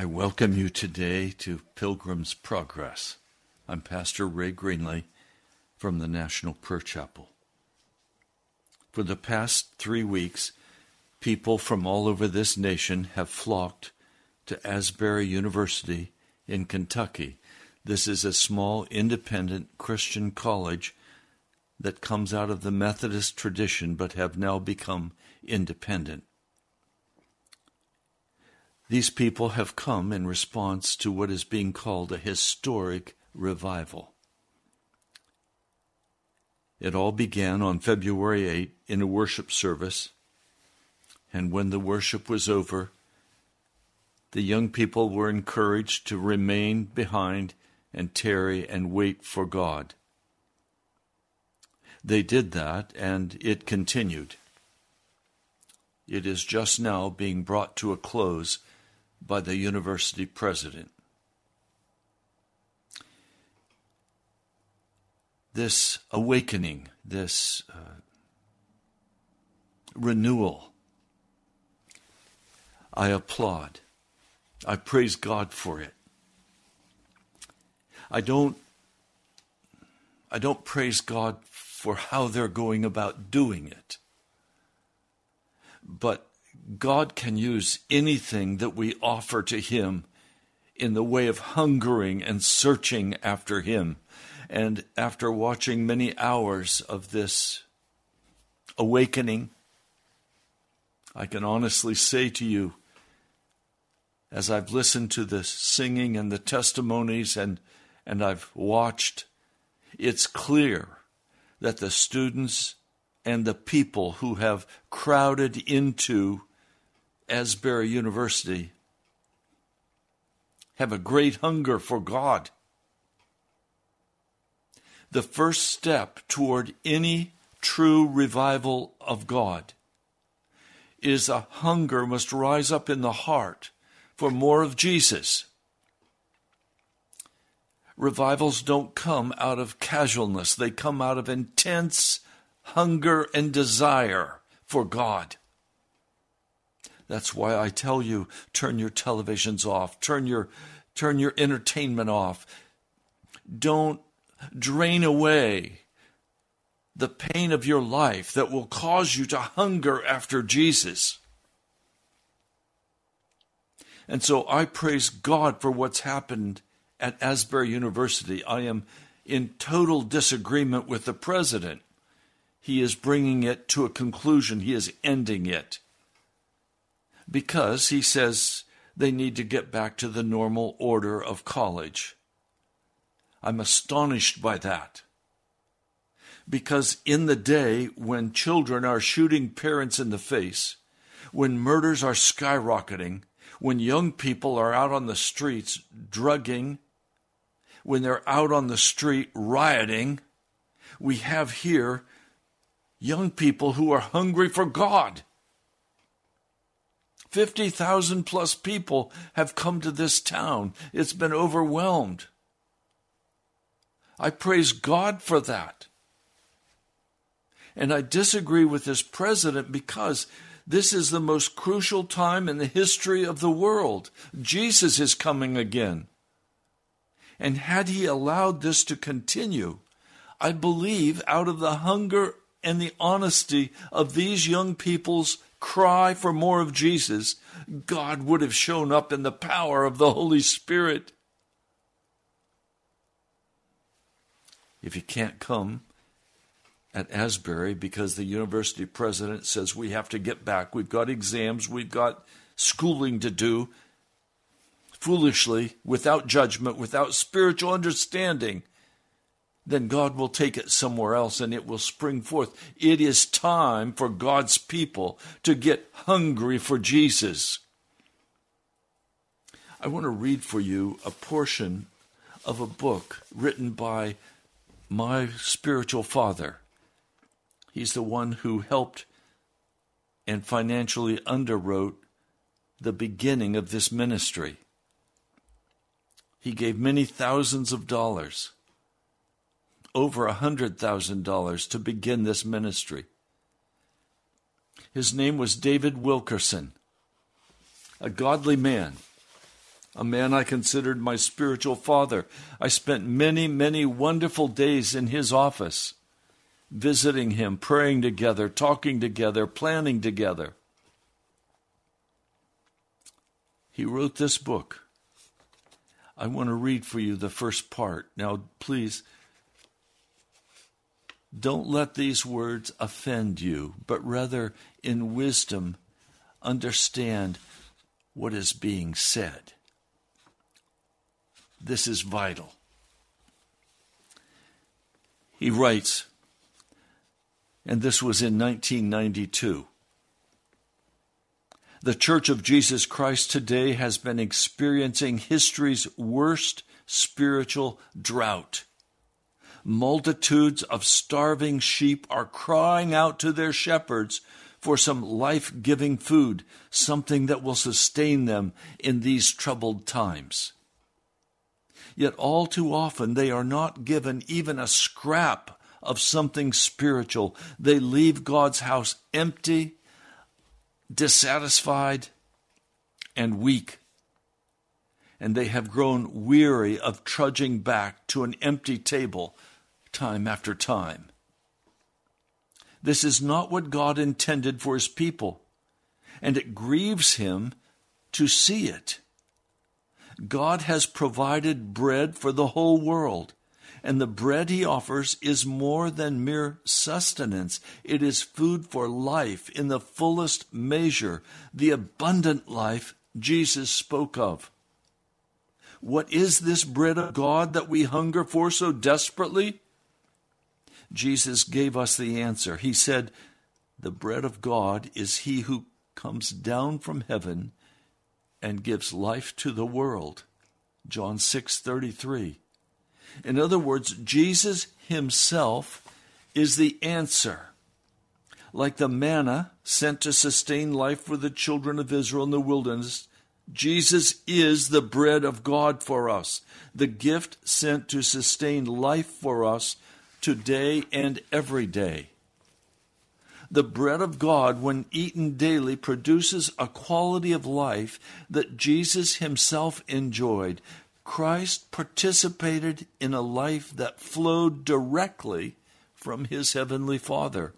I welcome you today to Pilgrim's Progress. I'm Pastor Ray Greenley from the National Prayer Chapel. For the past three weeks, people from all over this nation have flocked to Asbury University in Kentucky. This is a small independent Christian college that comes out of the Methodist tradition but have now become independent. These people have come in response to what is being called a historic revival. It all began on February 8 in a worship service. And when the worship was over, the young people were encouraged to remain behind and tarry and wait for God. They did that, and it continued. It is just now being brought to a close by the university president. This awakening, this uh, renewal, I applaud. I praise God for it. I don't I don't praise God for how they're going about doing it. But God can use anything that we offer to Him in the way of hungering and searching after Him. And after watching many hours of this awakening, I can honestly say to you, as I've listened to the singing and the testimonies and, and I've watched, it's clear that the students and the people who have crowded into Asbury University have a great hunger for God. The first step toward any true revival of God is a hunger must rise up in the heart for more of Jesus. Revivals don't come out of casualness, they come out of intense hunger and desire for God. That's why I tell you turn your televisions off, turn your turn your entertainment off. Don't drain away the pain of your life that will cause you to hunger after Jesus. And so I praise God for what's happened at Asbury University. I am in total disagreement with the president. He is bringing it to a conclusion, he is ending it. Because he says they need to get back to the normal order of college. I'm astonished by that. Because in the day when children are shooting parents in the face, when murders are skyrocketing, when young people are out on the streets drugging, when they're out on the street rioting, we have here young people who are hungry for God. 50,000 plus people have come to this town. It's been overwhelmed. I praise God for that. And I disagree with this president because this is the most crucial time in the history of the world. Jesus is coming again. And had he allowed this to continue, I believe out of the hunger and the honesty of these young people's cry for more of Jesus, God would have shown up in the power of the Holy Spirit. If he can't come, at Asbury because the university president says we have to get back. We've got exams, we've got schooling to do. Foolishly, without judgment, without spiritual understanding, then God will take it somewhere else and it will spring forth. It is time for God's people to get hungry for Jesus. I want to read for you a portion of a book written by my spiritual father. He's the one who helped and financially underwrote the beginning of this ministry. He gave many thousands of dollars, over a hundred thousand dollars, to begin this ministry. His name was David Wilkerson, a godly man, a man I considered my spiritual father. I spent many, many wonderful days in his office visiting him, praying together, talking together, planning together. He wrote this book. I want to read for you the first part. Now, please, don't let these words offend you, but rather, in wisdom, understand what is being said. This is vital. He writes, And this was in 1992. The Church of Jesus Christ today has been experiencing history's worst spiritual drought. Multitudes of starving sheep are crying out to their shepherds for some life giving food, something that will sustain them in these troubled times. Yet all too often they are not given even a scrap of something spiritual. They leave God's house empty, dissatisfied, and weak. And they have grown weary of trudging back to an empty table time after time. This is not what God intended for his people, and it grieves him to see it. God has provided bread for the whole world, and the bread he offers is more than mere sustenance. It is food for life in the fullest measure, the abundant life Jesus spoke of. What is this bread of God that we hunger for so desperately? Jesus gave us the answer. He said, The bread of God is he who comes down from heaven and gives life to the world. John 6:33. In other words, Jesus himself is the answer. Like the manna sent to sustain life for the children of Israel in the wilderness, Jesus is the bread of God for us, the gift sent to sustain life for us today and every day. The bread of God, when eaten daily, produces a quality of life that Jesus himself enjoyed. Christ participated in a life that flowed directly from his heavenly Father.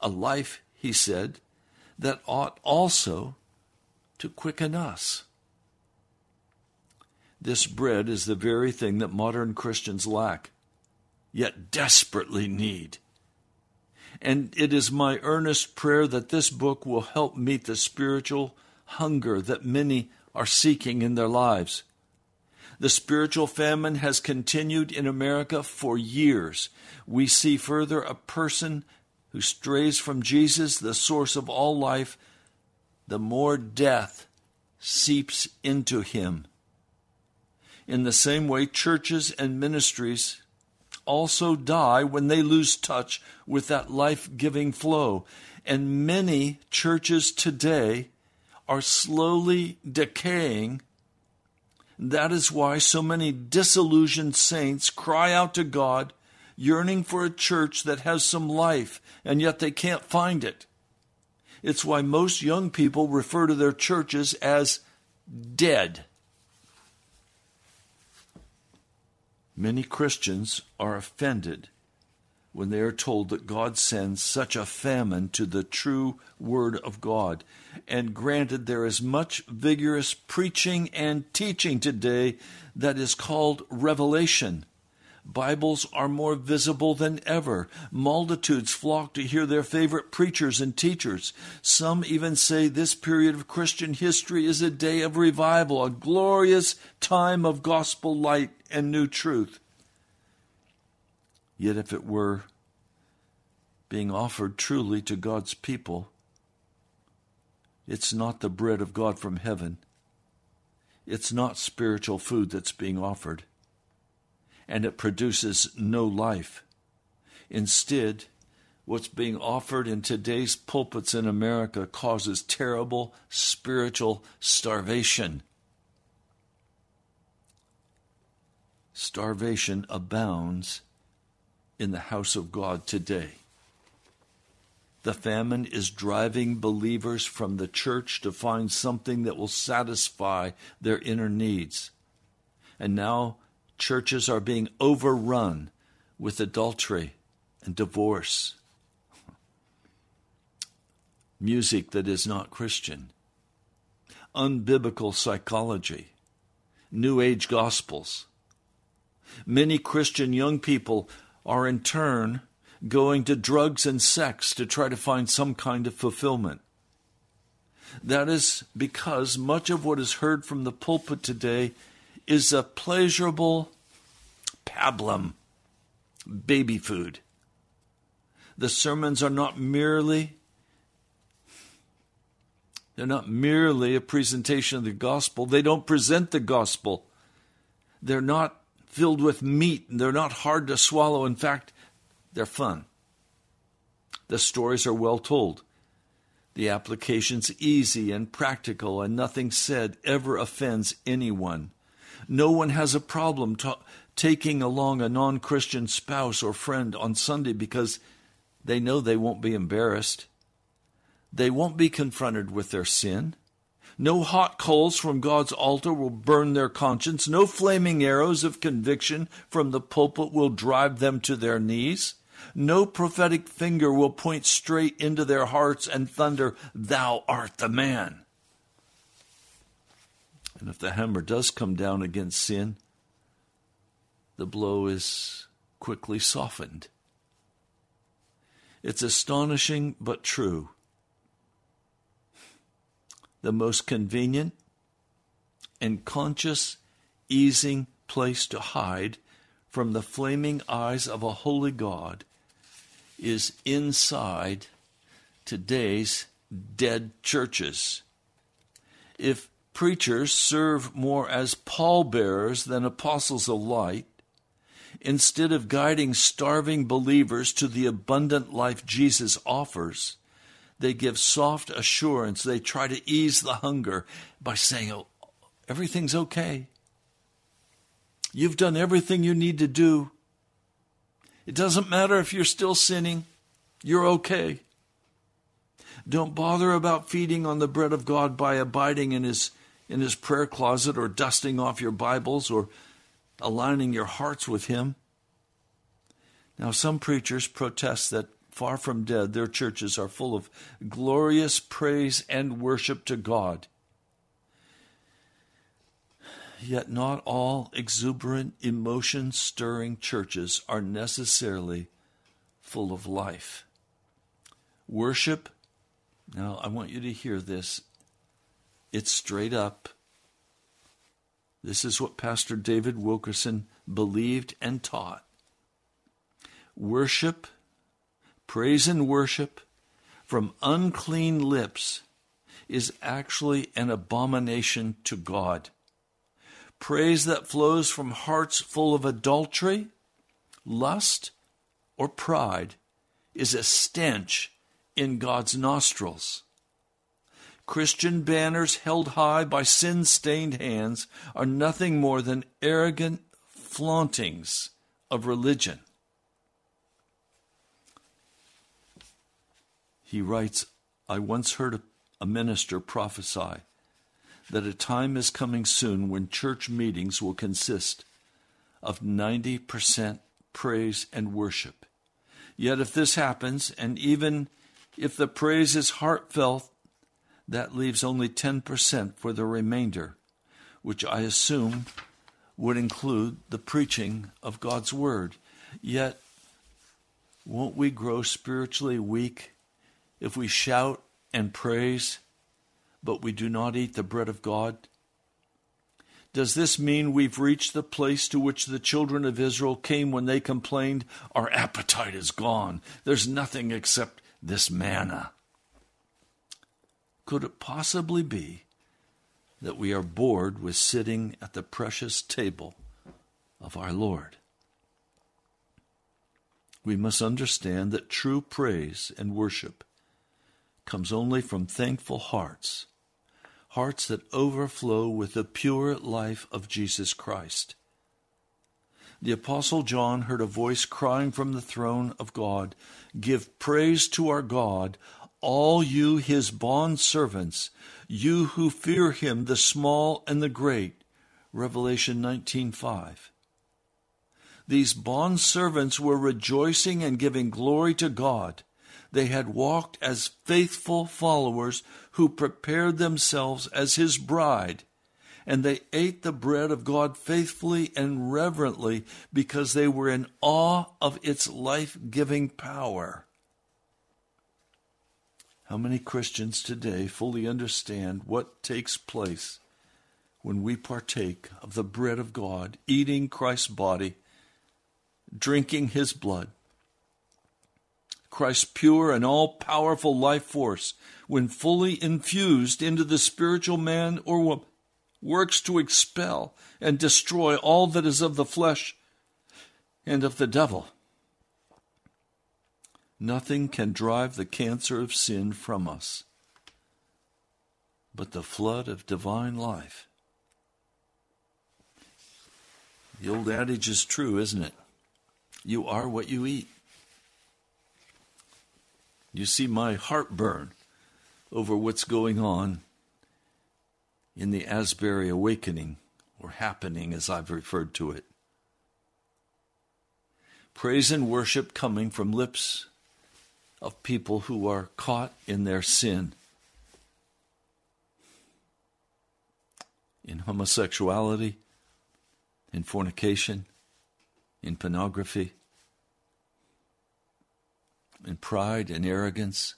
A life, he said, that ought also to quicken us. This bread is the very thing that modern Christians lack yet desperately need. And it is my earnest prayer that this book will help meet the spiritual hunger that many are seeking in their lives. The spiritual famine has continued in America for years. We see further a person who strays from Jesus, the source of all life, the more death seeps into him. In the same way, churches and ministries also die when they lose touch with that life giving flow. And many churches today are slowly decaying. That is why so many disillusioned saints cry out to God, yearning for a church that has some life, and yet they can't find it. It's why most young people refer to their churches as dead. Many Christians are offended when they are told that God sends such a famine to the true Word of God. And granted, there is much vigorous preaching and teaching today that is called revelation. Bibles are more visible than ever. Multitudes flock to hear their favorite preachers and teachers. Some even say this period of Christian history is a day of revival, a glorious time of gospel light and new truth. Yet, if it were being offered truly to God's people, it's not the bread of God from heaven. It's not spiritual food that's being offered and it produces no life. Instead, what's being offered in today's pulpits in America causes terrible spiritual starvation. Starvation abounds in the house of God today. The famine is driving believers from the church to find something that will satisfy their inner needs. And now churches are being overrun with adultery and divorce, music that is not Christian, unbiblical psychology, New Age gospels. Many Christian young people are in turn going to drugs and sex to try to find some kind of fulfillment. That is because much of what is heard from the pulpit today is a pleasurable pablum, baby food. The sermons are not merely they're not merely a presentation of the gospel. They don't present the gospel. They're not filled with meat and they're not hard to swallow. In fact, they're fun. The stories are well told. The application's easy and practical, and nothing said ever offends anyone. No one has a problem ta- taking along a non Christian spouse or friend on Sunday because they know they won't be embarrassed. They won't be confronted with their sin. No hot coals from God's altar will burn their conscience. No flaming arrows of conviction from the pulpit will drive them to their knees. No prophetic finger will point straight into their hearts and thunder, Thou art the man. And if the hammer does come down against sin, the blow is quickly softened. It's astonishing but true. The most convenient and conscious, easing place to hide from the flaming eyes of a holy God is inside today's dead churches. If preachers serve more as pallbearers than apostles of light, instead of guiding starving believers to the abundant life Jesus offers, they give soft assurance. They try to ease the hunger by saying, oh, everything's okay. You've done everything you need to do. It doesn't matter if you're still sinning, you're okay. Don't bother about feeding on the bread of God by abiding in his in his prayer closet or dusting off your Bibles or aligning your hearts with him. Now some preachers protest that far from dead their churches are full of glorious praise and worship to God. Yet not all exuberant, emotion stirring churches are necessarily full of life. Worship, now I want you to hear this, it's straight up. This is what Pastor David Wilkerson believed and taught. Worship, praise and worship from unclean lips is actually an abomination to God praise that flows from hearts full of adultery, lust, or pride is a stench in God's nostrils. Christian banners held high by sin stained hands are nothing more than arrogant flauntings of religion. He writes, I once heard a minister prophesy that a time is coming soon when church meetings will consist of 90% praise and worship. Yet, if this happens, and even if the praise is heartfelt, that leaves only 10% for the remainder, which I assume would include the preaching of God's Word. Yet, won't we grow spiritually weak if we shout and praise but we do not eat the bread of God? Does this mean we've reached the place to which the children of Israel came when they complained, Our appetite is gone. There's nothing except this manna. Could it possibly be that we are bored with sitting at the precious table of our Lord? We must understand that true praise and worship comes only from thankful hearts hearts that overflow with the pure life of Jesus Christ. The Apostle John heard a voice crying from the throne of God Give praise to our God, all you his bond servants, you who fear him, the small and the great. Revelation 19:5. These bond servants were rejoicing and giving glory to God they had walked as faithful followers who prepared themselves as his bride. And they ate the bread of God faithfully and reverently because they were in awe of its life giving power. How many Christians today fully understand what takes place when we partake of the bread of God, eating Christ's body, drinking his blood? Christ's pure and all powerful life force, when fully infused into the spiritual man or woman, works to expel and destroy all that is of the flesh and of the devil. Nothing can drive the cancer of sin from us but the flood of divine life. The old adage is true, isn't it? You are what you eat. You see my heartburn over what's going on in the Asbury awakening, or happening as I've referred to it. Praise and worship coming from lips of people who are caught in their sin, in homosexuality, in fornication, in pornography, in pride and arrogance.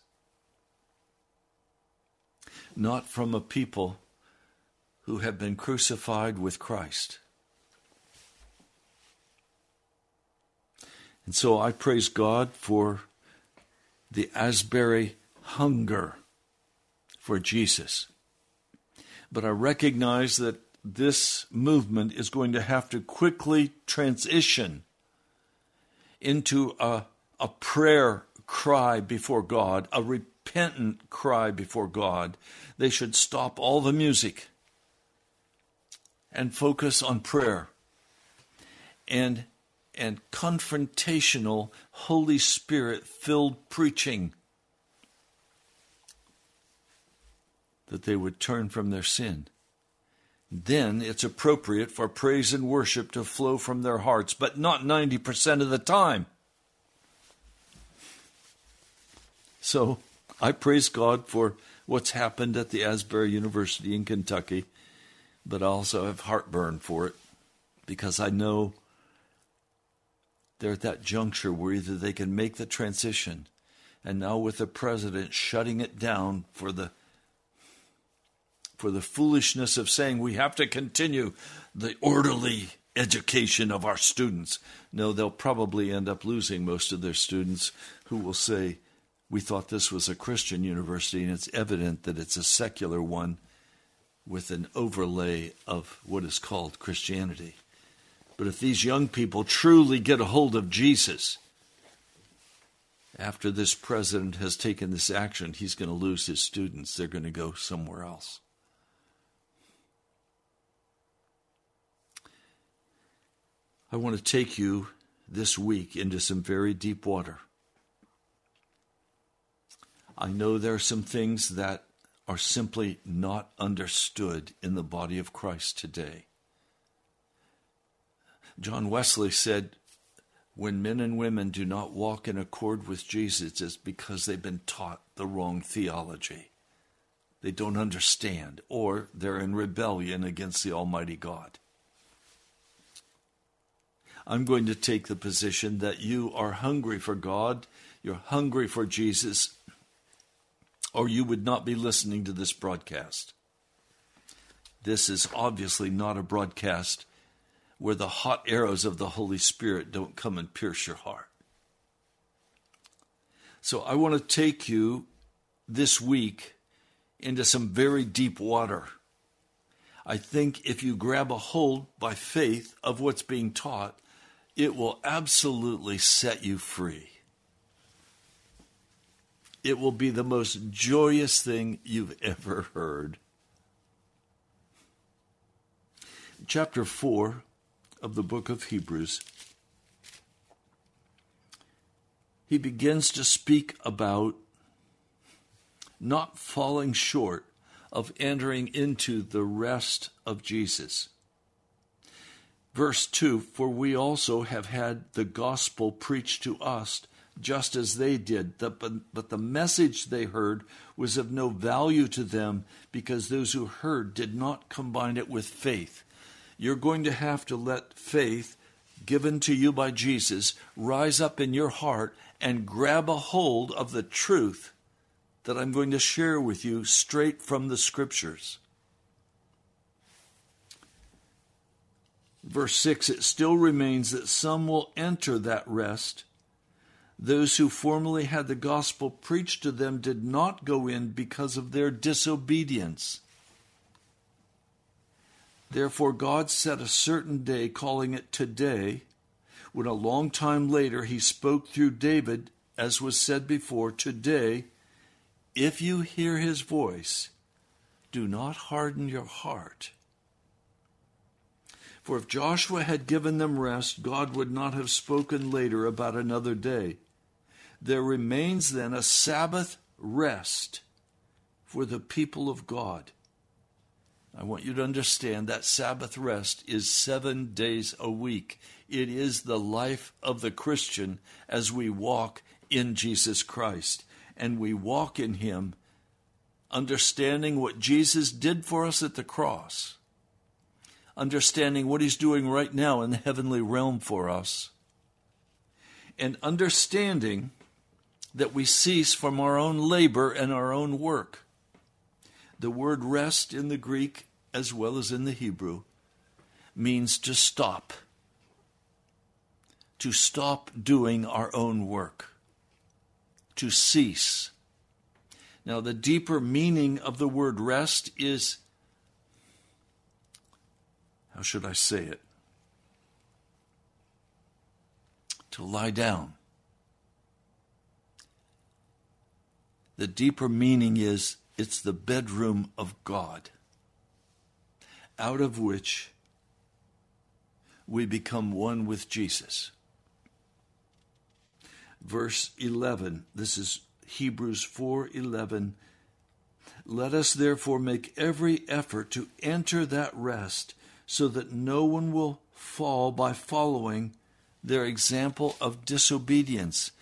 Not from a people who have been crucified with Christ. And so I praise God for the Asbury hunger for Jesus. But I recognize that this movement is going to have to quickly transition into a, a prayer cry before God, a repentant cry before God. They should stop all the music and focus on prayer and and confrontational holy spirit filled preaching that they would turn from their sin then it's appropriate for praise and worship to flow from their hearts but not 90% of the time so i praise god for what's happened at the asbury university in kentucky but I also have heartburn for it because I know they're at that juncture where either they can make the transition, and now with the president shutting it down for the for the foolishness of saying we have to continue the orderly education of our students. No, they'll probably end up losing most of their students who will say, We thought this was a Christian university, and it's evident that it's a secular one with an overlay of what is called Christianity. But if these young people truly get a hold of Jesus, after this president has taken this action, he's going to lose his students. They're going to go somewhere else. I want to take you this week into some very deep water. I know there are some things that are simply not understood in the body of Christ today. John Wesley said, when men and women do not walk in accord with Jesus, it's because they've been taught the wrong theology. They don't understand, or they're in rebellion against the Almighty God. I'm going to take the position that you are hungry for God, you're hungry for Jesus, or you would not be listening to this broadcast. This is obviously not a broadcast where the hot arrows of the Holy Spirit don't come and pierce your heart. So I want to take you this week into some very deep water. I think if you grab a hold by faith of what's being taught, it will absolutely set you free it will be the most joyous thing you've ever heard. Chapter 4 of the book of Hebrews, he begins to speak about not falling short of entering into the rest of Jesus. Verse 2 For we also have had the gospel preached to us just as they did. But the message they heard was of no value to them because those who heard did not combine it with faith. You're going to have to let faith given to you by Jesus rise up in your heart and grab a hold of the truth that I'm going to share with you straight from the scriptures. Verse 6 It still remains that some will enter that rest Those who formerly had the gospel preached to them did not go in because of their disobedience. Therefore, God set a certain day, calling it today, when a long time later he spoke through David, as was said before, Today, if you hear his voice, do not harden your heart. For if Joshua had given them rest, God would not have spoken later about another day. There remains then a Sabbath rest for the people of God. I want you to understand that Sabbath rest is seven days a week. It is the life of the Christian as we walk in Jesus Christ. And we walk in Him, understanding what Jesus did for us at the cross, understanding what He's doing right now in the heavenly realm for us, and understanding that we cease from our own labor and our own work. The word rest in the Greek, as well as in the Hebrew, means to stop. To stop doing our own work. To cease. Now, the deeper meaning of the word rest is how should I say it? To lie down The deeper meaning is it's the bedroom of God, out of which we become one with Jesus. Verse 11, this is Hebrews 4:11. Let us therefore make every effort to enter that rest so that no one will fall by following their example of disobedience.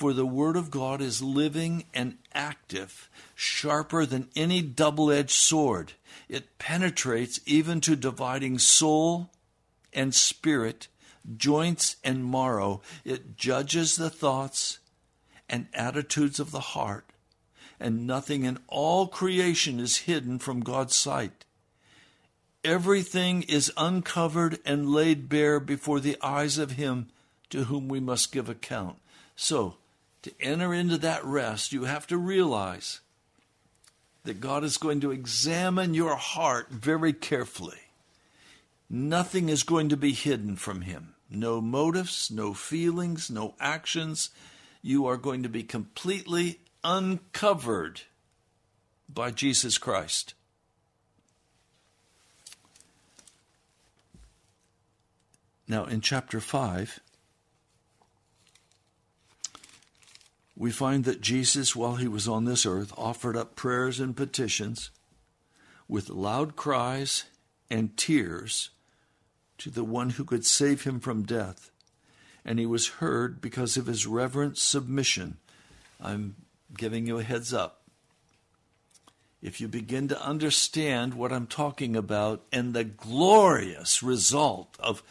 For the Word of God is living and active, sharper than any double edged sword. It penetrates even to dividing soul and spirit, joints and marrow. It judges the thoughts and attitudes of the heart. And nothing in all creation is hidden from God's sight. Everything is uncovered and laid bare before the eyes of Him to whom we must give account. So, to enter into that rest, you have to realize that God is going to examine your heart very carefully. Nothing is going to be hidden from Him. No motives, no feelings, no actions. You are going to be completely uncovered by Jesus Christ. Now, in chapter 5, we find that Jesus, while he was on this earth, offered up prayers and petitions with loud cries and tears to the one who could save him from death. And he was heard because of his reverent submission. I'm giving you a heads up. If you begin to understand what I'm talking about and the glorious result of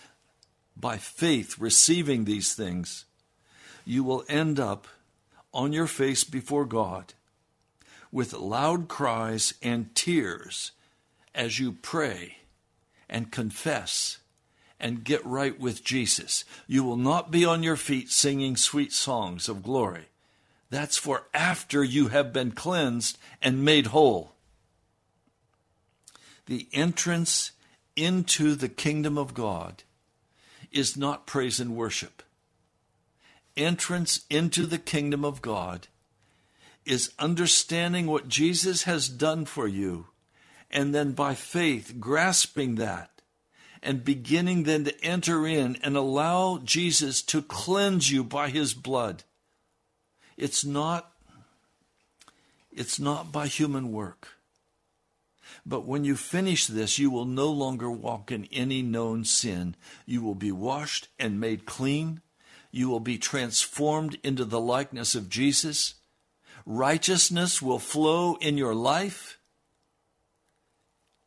by faith receiving these things, you will end up on your face before God with loud cries and tears as you pray and confess and get right with Jesus. You will not be on your feet singing sweet songs of glory. That's for after you have been cleansed and made whole. The entrance into the kingdom of God is not praise and worship entrance into the kingdom of God is understanding what Jesus has done for you, and then by faith grasping that and beginning then to enter in and allow Jesus to cleanse you by his blood. It's not it's not by human work. But when you finish this, you will no longer walk in any known sin. You will be washed and made clean you will be transformed into the likeness of Jesus. Righteousness will flow in your life,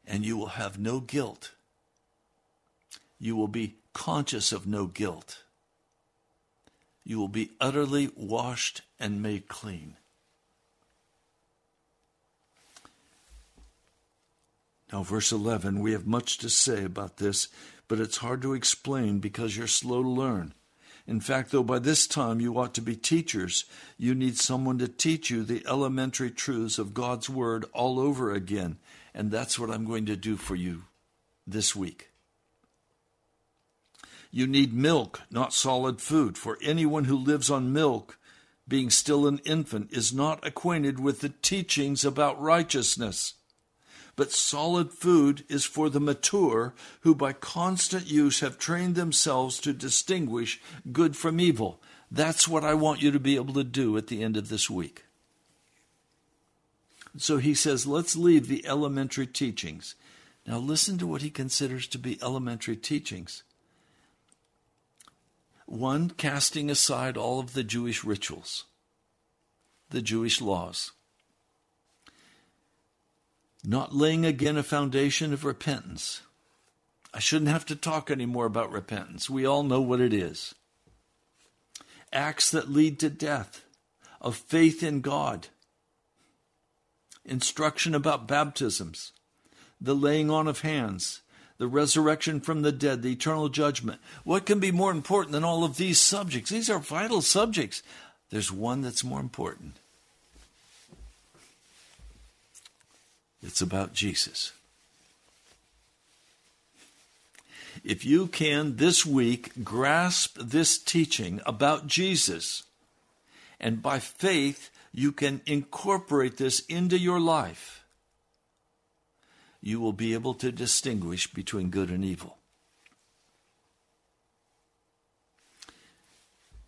and you will have no guilt. You will be conscious of no guilt. You will be utterly washed and made clean. Now, verse 11, we have much to say about this, but it's hard to explain because you're slow to learn. In fact, though, by this time you ought to be teachers, you need someone to teach you the elementary truths of God's Word all over again. And that's what I'm going to do for you this week. You need milk, not solid food, for anyone who lives on milk, being still an infant, is not acquainted with the teachings about righteousness. But solid food is for the mature, who by constant use have trained themselves to distinguish good from evil. That's what I want you to be able to do at the end of this week. So he says, let's leave the elementary teachings. Now, listen to what he considers to be elementary teachings. One, casting aside all of the Jewish rituals, the Jewish laws not laying again a foundation of repentance. I shouldn't have to talk anymore about repentance. We all know what it is. Acts that lead to death, of faith in God, instruction about baptisms, the laying on of hands, the resurrection from the dead, the eternal judgment. What can be more important than all of these subjects? These are vital subjects. There's one that's more important It's about Jesus. If you can this week grasp this teaching about Jesus, and by faith you can incorporate this into your life, you will be able to distinguish between good and evil.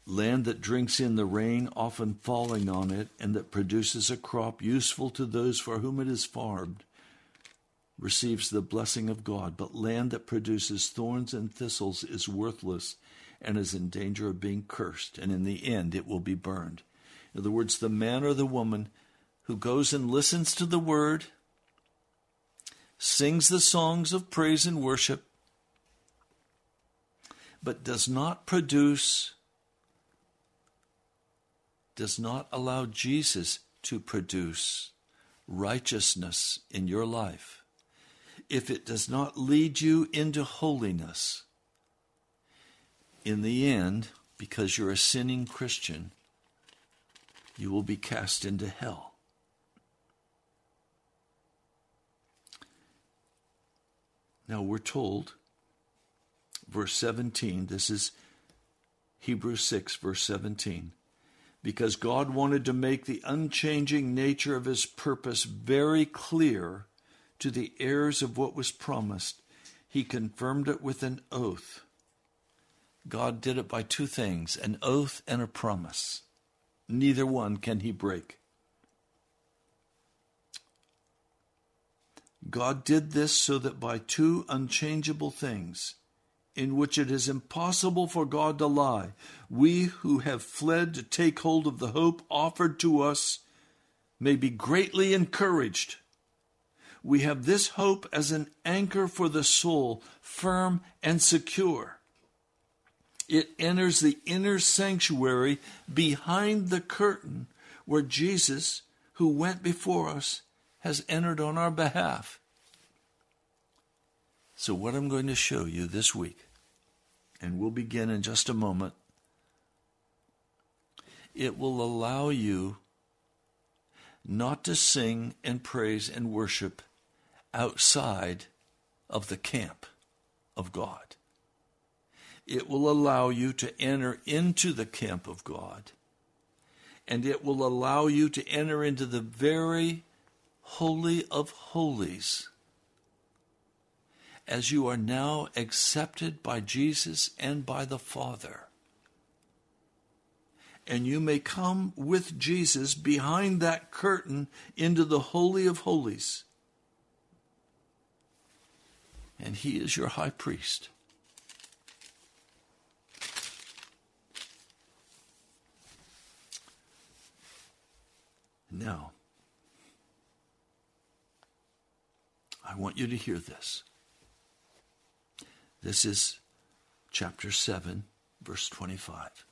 Land that drinks in the rain, often falling on it, and that produces a crop useful to those for whom it is farmed, receives the blessing of God. But land that produces thorns and thistles is worthless and is in danger of being cursed, and in the end it will be burned. In other words, the man or the woman who goes and listens to the word, sings the songs of praise and worship, but does not produce does not allow Jesus to produce righteousness in your life, if it does not lead you into holiness, in the end, because you're a sinning Christian, you will be cast into hell. Now we're told, verse 17, this is Hebrews 6, verse 17 because God wanted to make the unchanging nature of his purpose very clear to the heirs of what was promised. He confirmed it with an oath. God did it by two things an oath and a promise. Neither one can he break. God did this so that by two unchangeable things, in which it is impossible for God to lie, we who have fled to take hold of the hope offered to us may be greatly encouraged. We have this hope as an anchor for the soul, firm and secure. It enters the inner sanctuary behind the curtain where Jesus, who went before us, has entered on our behalf. So, what I'm going to show you this week, and we'll begin in just a moment, it will allow you not to sing and praise and worship outside of the camp of God. It will allow you to enter into the camp of God, and it will allow you to enter into the very holy of holies as you are now accepted by Jesus and by the Father. And you may come with Jesus behind that curtain into the Holy of Holies. And he is your high priest. Now, I want you to hear this. This is chapter 7, verse 25.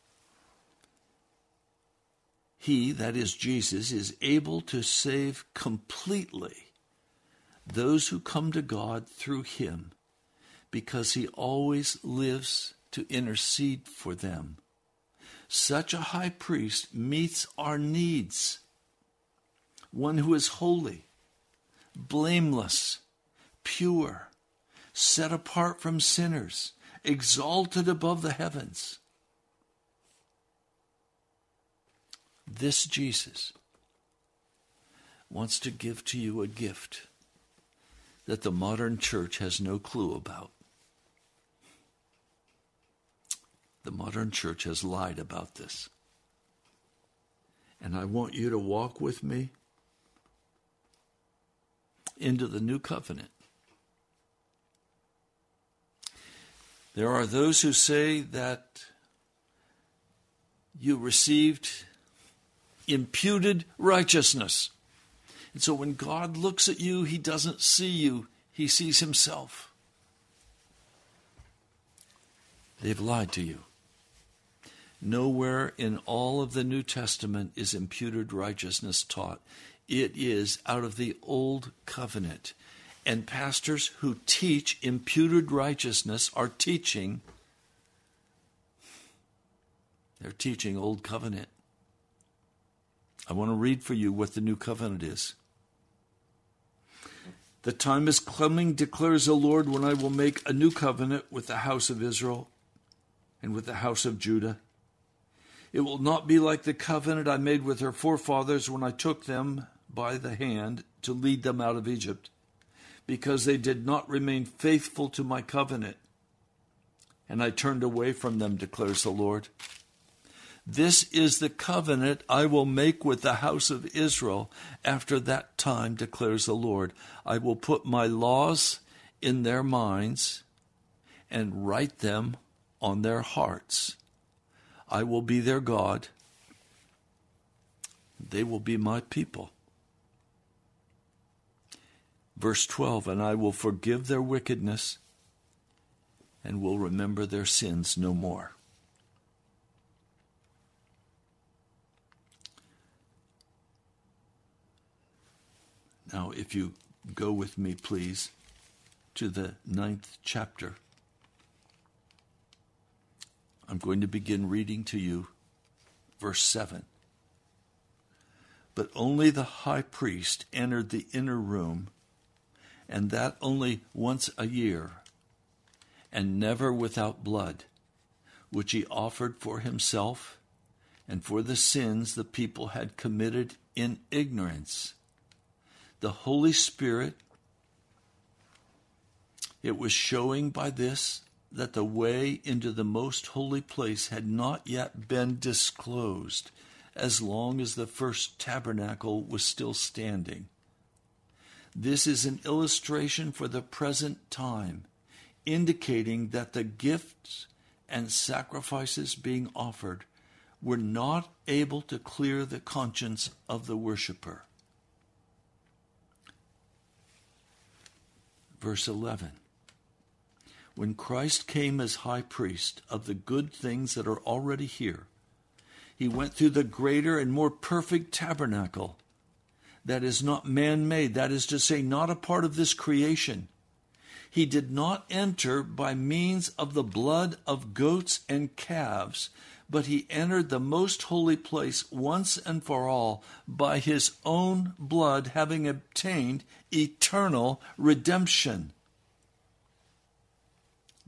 He, that is Jesus, is able to save completely those who come to God through him because he always lives to intercede for them Such a high priest meets our needs. One who is holy, blameless, pure, set apart from sinners, exalted above the heavens. This Jesus wants to give to you a gift that the modern church has no clue about. The modern church has lied about this. And I want you to walk with me into the new covenant. There are those who say that you received imputed righteousness. And so when God looks at you, he doesn't see you, he sees himself. They've lied to you. Nowhere in all of the New Testament is imputed righteousness taught. It is out of the Old Covenant. And pastors who teach imputed righteousness are teaching they're teaching Old Covenant. I want to read for you what the New Covenant is. The time is coming, declares the Lord, when I will make a new covenant with the house of Israel and with the house of Judah. It will not be like the covenant I made with their forefathers when I took them by the hand to lead them out of Egypt, because they did not remain faithful to my covenant, and I turned away from them, declares the Lord. This is the covenant I will make with the house of Israel after that time, declares the Lord. I will put my laws in their minds and write them on their hearts. I will be their God. They will be my people. Verse 12 And I will forgive their wickedness and will remember their sins no more. Now, if you go with me, please, to the ninth chapter, I'm going to begin reading to you verse 7. But only the high priest entered the inner room, and that only once a year, and never without blood, which he offered for himself and for the sins the people had committed in ignorance the Holy Spirit, it was showing by this that the way into the most holy place had not yet been disclosed as long as the first tabernacle was still standing. This is an illustration for the present time, indicating that the gifts and sacrifices being offered were not able to clear the conscience of the worshiper. Verse 11 When Christ came as high priest of the good things that are already here, he went through the greater and more perfect tabernacle that is not man made, that is to say, not a part of this creation. He did not enter by means of the blood of goats and calves, but he entered the most holy place once and for all by his own blood, having obtained eternal redemption.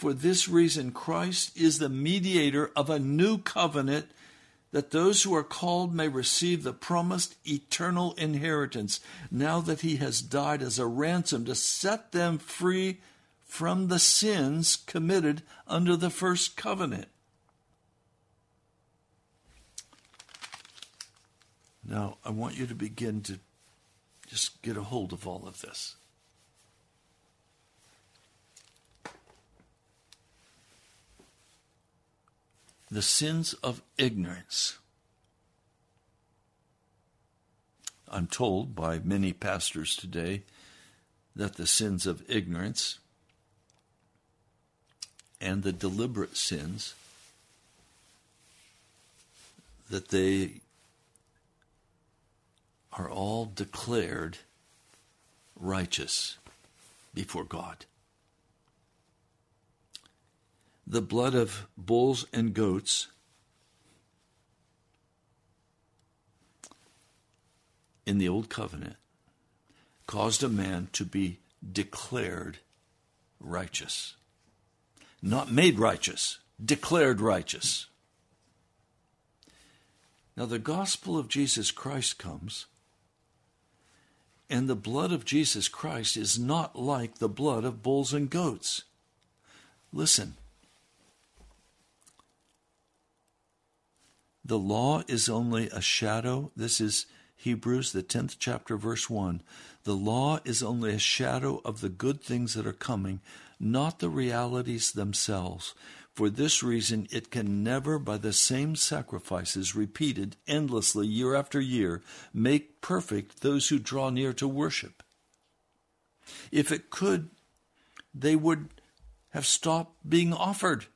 For this reason, Christ is the mediator of a new covenant, that those who are called may receive the promised eternal inheritance, now that he has died as a ransom to set them free from the sins committed under the first covenant. Now, I want you to begin to just get a hold of all of this. The sins of ignorance I'm told by many pastors today that the sins of ignorance and the deliberate sins that they are all declared righteous before God. The blood of bulls and goats in the Old Covenant caused a man to be declared righteous. Not made righteous, declared righteous. Now, the gospel of Jesus Christ comes, and the blood of Jesus Christ is not like the blood of bulls and goats. Listen. The law is only a shadow. This is Hebrews, the 10th chapter, verse 1. The law is only a shadow of the good things that are coming, not the realities themselves. For this reason, it can never, by the same sacrifices repeated endlessly year after year, make perfect those who draw near to worship. If it could, they would have stopped being offered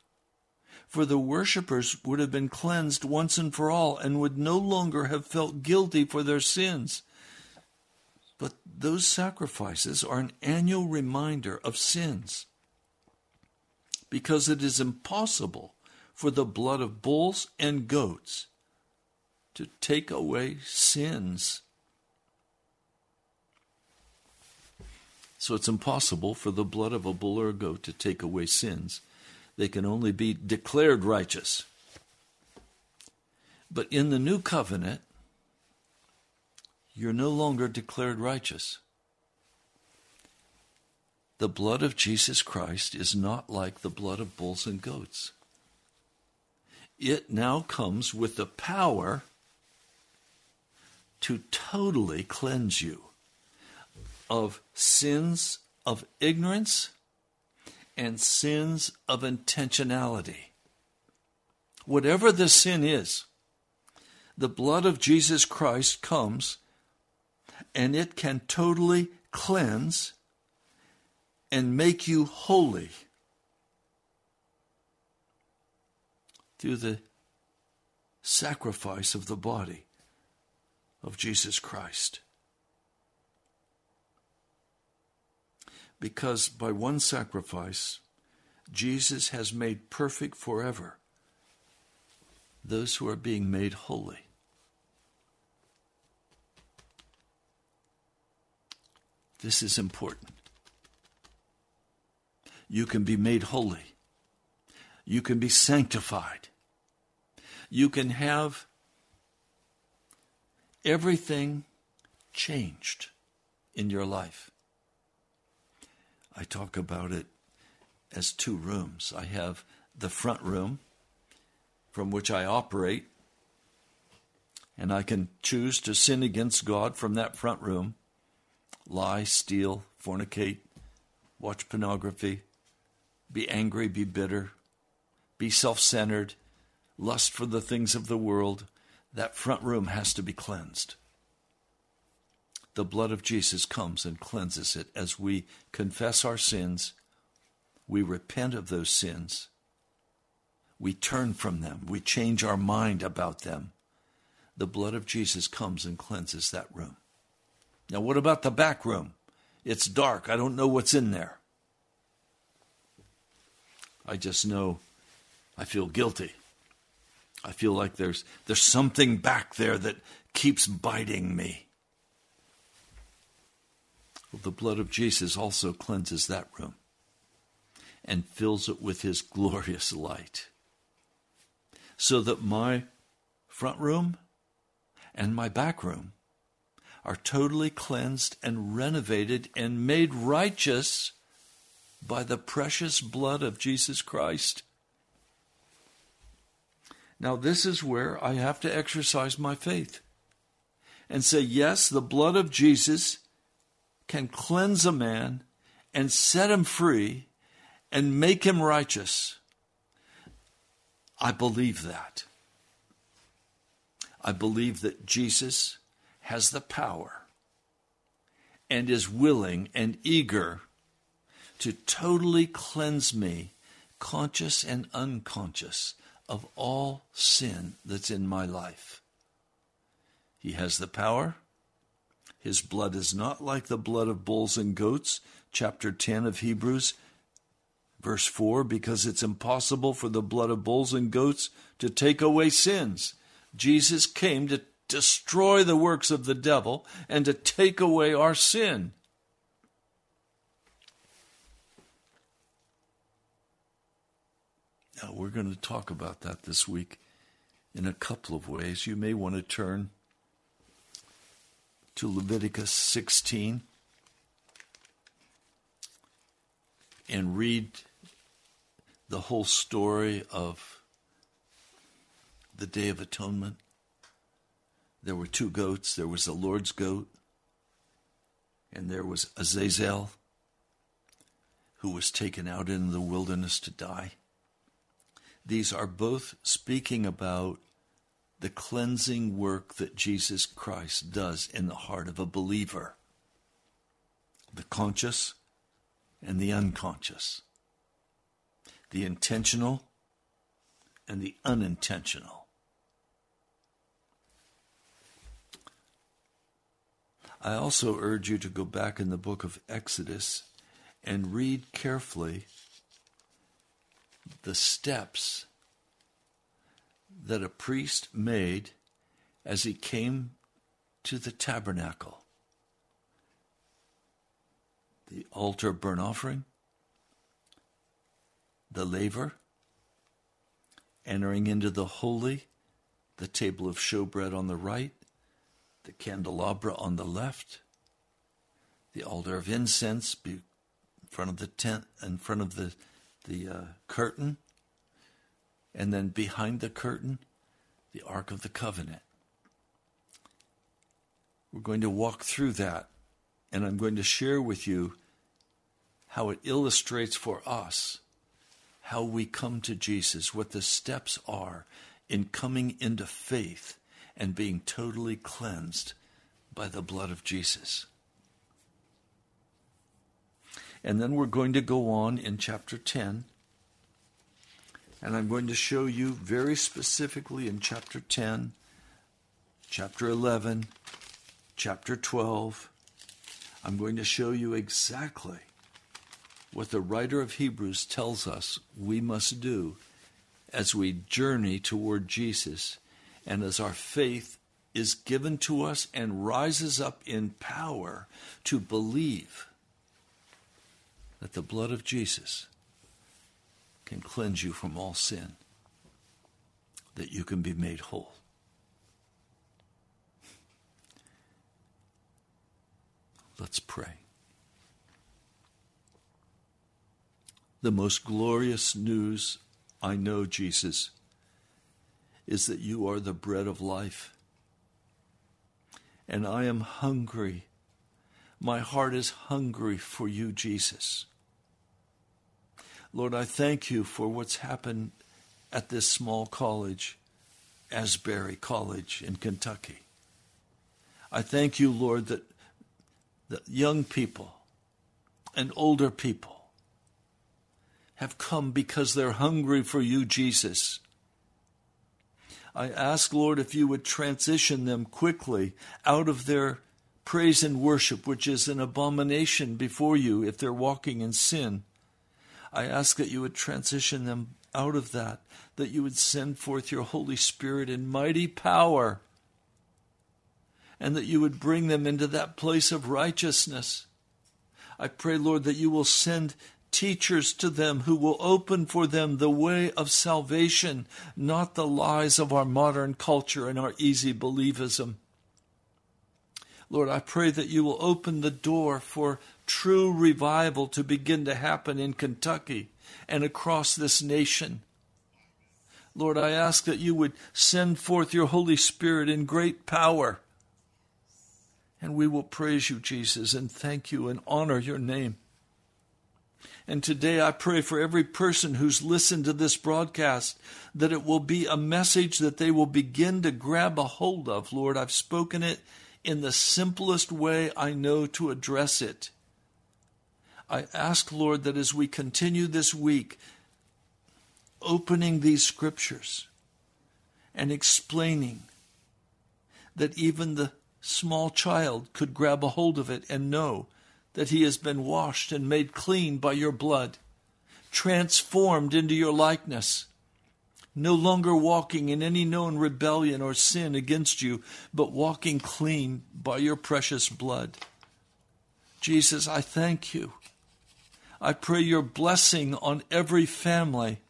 for the worshippers would have been cleansed once and for all and would no longer have felt guilty for their sins. But those sacrifices are an annual reminder of sins because it is impossible for the blood of bulls and goats to take away sins. So it's impossible for the blood of a bull or a goat to take away sins they can only be declared righteous. But in the new covenant, you're no longer declared righteous. The blood of Jesus Christ is not like the blood of bulls and goats. It now comes with the power to totally cleanse you of sins of ignorance and sins of intentionality. Whatever the sin is, the blood of Jesus Christ comes and it can totally cleanse and make you holy through the sacrifice of the body of Jesus Christ. Because by one sacrifice, Jesus has made perfect forever those who are being made holy. This is important. You can be made holy. You can be sanctified. You can have everything changed in your life. I talk about it as two rooms. I have the front room from which I operate, and I can choose to sin against God from that front room lie, steal, fornicate, watch pornography, be angry, be bitter, be self centered, lust for the things of the world. That front room has to be cleansed the blood of Jesus comes and cleanses it as we confess our sins, we repent of those sins, we turn from them, we change our mind about them. The blood of Jesus comes and cleanses that room. Now, what about the back room? It's dark. I don't know what's in there. I just know I feel guilty. I feel like there's there's something back there that keeps biting me. Well, the blood of Jesus also cleanses that room and fills it with his glorious light. So that my front room and my back room are totally cleansed and renovated and made righteous by the precious blood of Jesus Christ. Now, this is where I have to exercise my faith and say, yes, the blood of Jesus can cleanse a man and set him free and make him righteous. I believe that. I believe that Jesus has the power and is willing and eager to totally cleanse me, conscious and unconscious, of all sin that's in my life. He has the power. His blood is not like the blood of bulls and goats, chapter 10 of Hebrews, verse 4, because it's impossible for the blood of bulls and goats to take away sins. Jesus came to destroy the works of the devil and to take away our sin. Now, we're going to talk about that this week in a couple of ways. You may want to turn to Leviticus 16 and read the whole story of the Day of Atonement. There were two goats. There was the Lord's goat, and there was Azazel, who was taken out into the wilderness to die. These are both speaking about the cleansing work that Jesus Christ does in the heart of a believer the conscious and the unconscious, the intentional and the unintentional. I also urge you to go back in the book of Exodus and read carefully the steps that a priest made as he came to the tabernacle. The altar burnt offering, the laver, entering into the holy, the table of showbread on the right, the candelabra on the left, the altar of incense in front of the tent, in front of the the uh, curtain, and then behind the curtain, the Ark of the Covenant. We're going to walk through that, and I'm going to share with you how it illustrates for us how we come to Jesus, what the steps are in coming into faith and being totally cleansed by the blood of Jesus. And then we're going to go on in chapter 10. And I'm going to show you very specifically in chapter 10, chapter 11, chapter 12. I'm going to show you exactly what the writer of Hebrews tells us we must do as we journey toward Jesus and as our faith is given to us and rises up in power to believe that the blood of Jesus can cleanse you from all sin, that you can be made whole. Let's pray. The most glorious news I know, Jesus, is that you are the bread of life. And I am hungry. My heart is hungry for you, Jesus. Lord, I thank you for what's happened at this small college, Asbury College in Kentucky. I thank you, Lord, that, that young people and older people have come because they're hungry for you, Jesus. I ask, Lord, if you would transition them quickly out of their praise and worship, which is an abomination before you if they're walking in sin I ask that you would transition them out of that, that you would send forth your Holy Spirit in mighty power, and that you would bring them into that place of righteousness. I pray, Lord, that you will send teachers to them who will open for them the way of salvation, not the lies of our modern culture and our easy believism. Lord, I pray that you will open the door for true revival to begin to happen in Kentucky and across this nation. Lord, I ask that you would send forth your Holy Spirit in great power. And we will praise you, Jesus, and thank you and honor your name. And today I pray for every person who's listened to this broadcast that it will be a message that they will begin to grab a hold of. Lord, I've spoken it in the simplest way I know to address it. I ask, Lord, that as we continue this week, opening these scriptures and explaining that even the small child could grab a hold of it and know that he has been washed and made clean by your blood, transformed into your likeness, no longer walking in any known rebellion or sin against you, but walking clean by your precious blood. Jesus, I thank you. I pray your blessing on every family.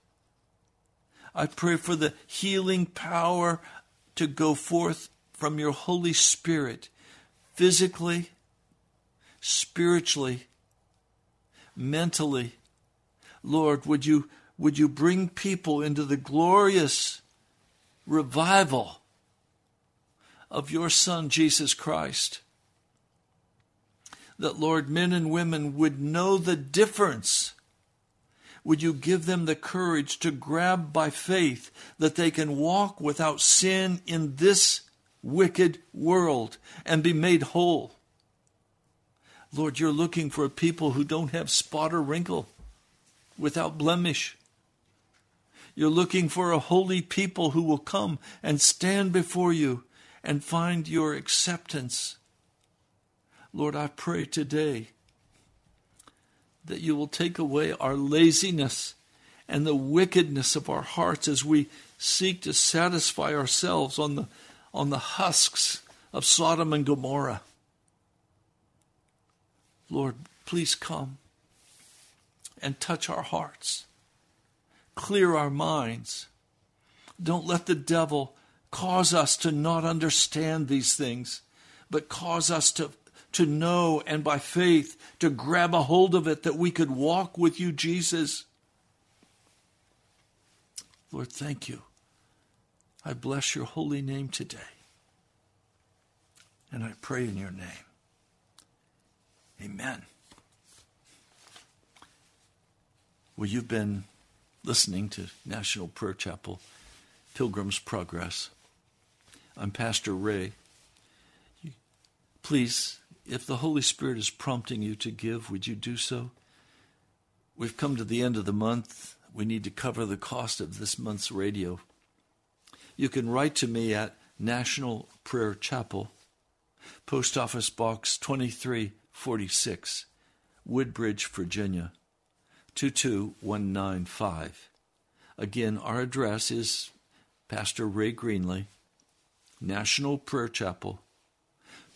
I pray for the healing power to go forth from your Holy Spirit, physically, spiritually, mentally. Lord, would you, would you bring people into the glorious revival of your Son, Jesus Christ? That, Lord, men and women would know the difference. Would you give them the courage to grab by faith that they can walk without sin in this wicked world and be made whole. Lord, you're looking for a people who don't have spot or wrinkle, without blemish. You're looking for a holy people who will come and stand before you and find your acceptance. Lord, I pray today that you will take away our laziness and the wickedness of our hearts as we seek to satisfy ourselves on the on the husks of Sodom and Gomorrah. Lord, please come and touch our hearts, clear our minds. Don't let the devil cause us to not understand these things, but cause us to, to know and by faith to grab a hold of it that we could walk with you, Jesus. Lord, thank you. I bless your holy name today. And I pray in your name. Amen. Well, you've been listening to National Prayer Chapel Pilgrim's Progress. I'm Pastor Ray. Please, if the Holy Spirit is prompting you to give, would you do so? We've come to the end of the month. We need to cover the cost of this month's radio you can write to me at National Prayer Chapel, Post Office Box 2346, Woodbridge, Virginia 22195. Again, our address is Pastor Ray Greenley, National Prayer Chapel,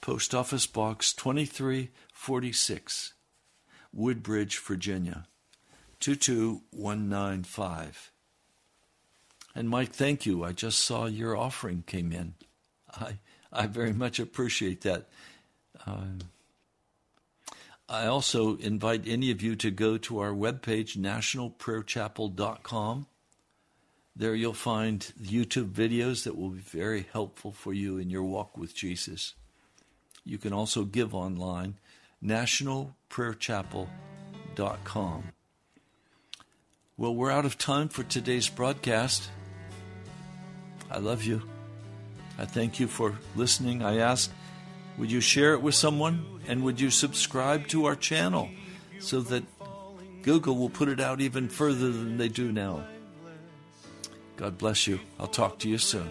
Post Office Box 2346, Woodbridge, Virginia 22195. And Mike, thank you. I just saw your offering came in. I I very much appreciate that. Um, I also invite any of you to go to our webpage, nationalprayerchapel.com. There you'll find YouTube videos that will be very helpful for you in your walk with Jesus. You can also give online, nationalprayerchapel.com. Well, we're out of time for today's broadcast. I love you. I thank you for listening. I ask, would you share it with someone and would you subscribe to our channel so that Google will put it out even further than they do now? God bless you. I'll talk to you soon.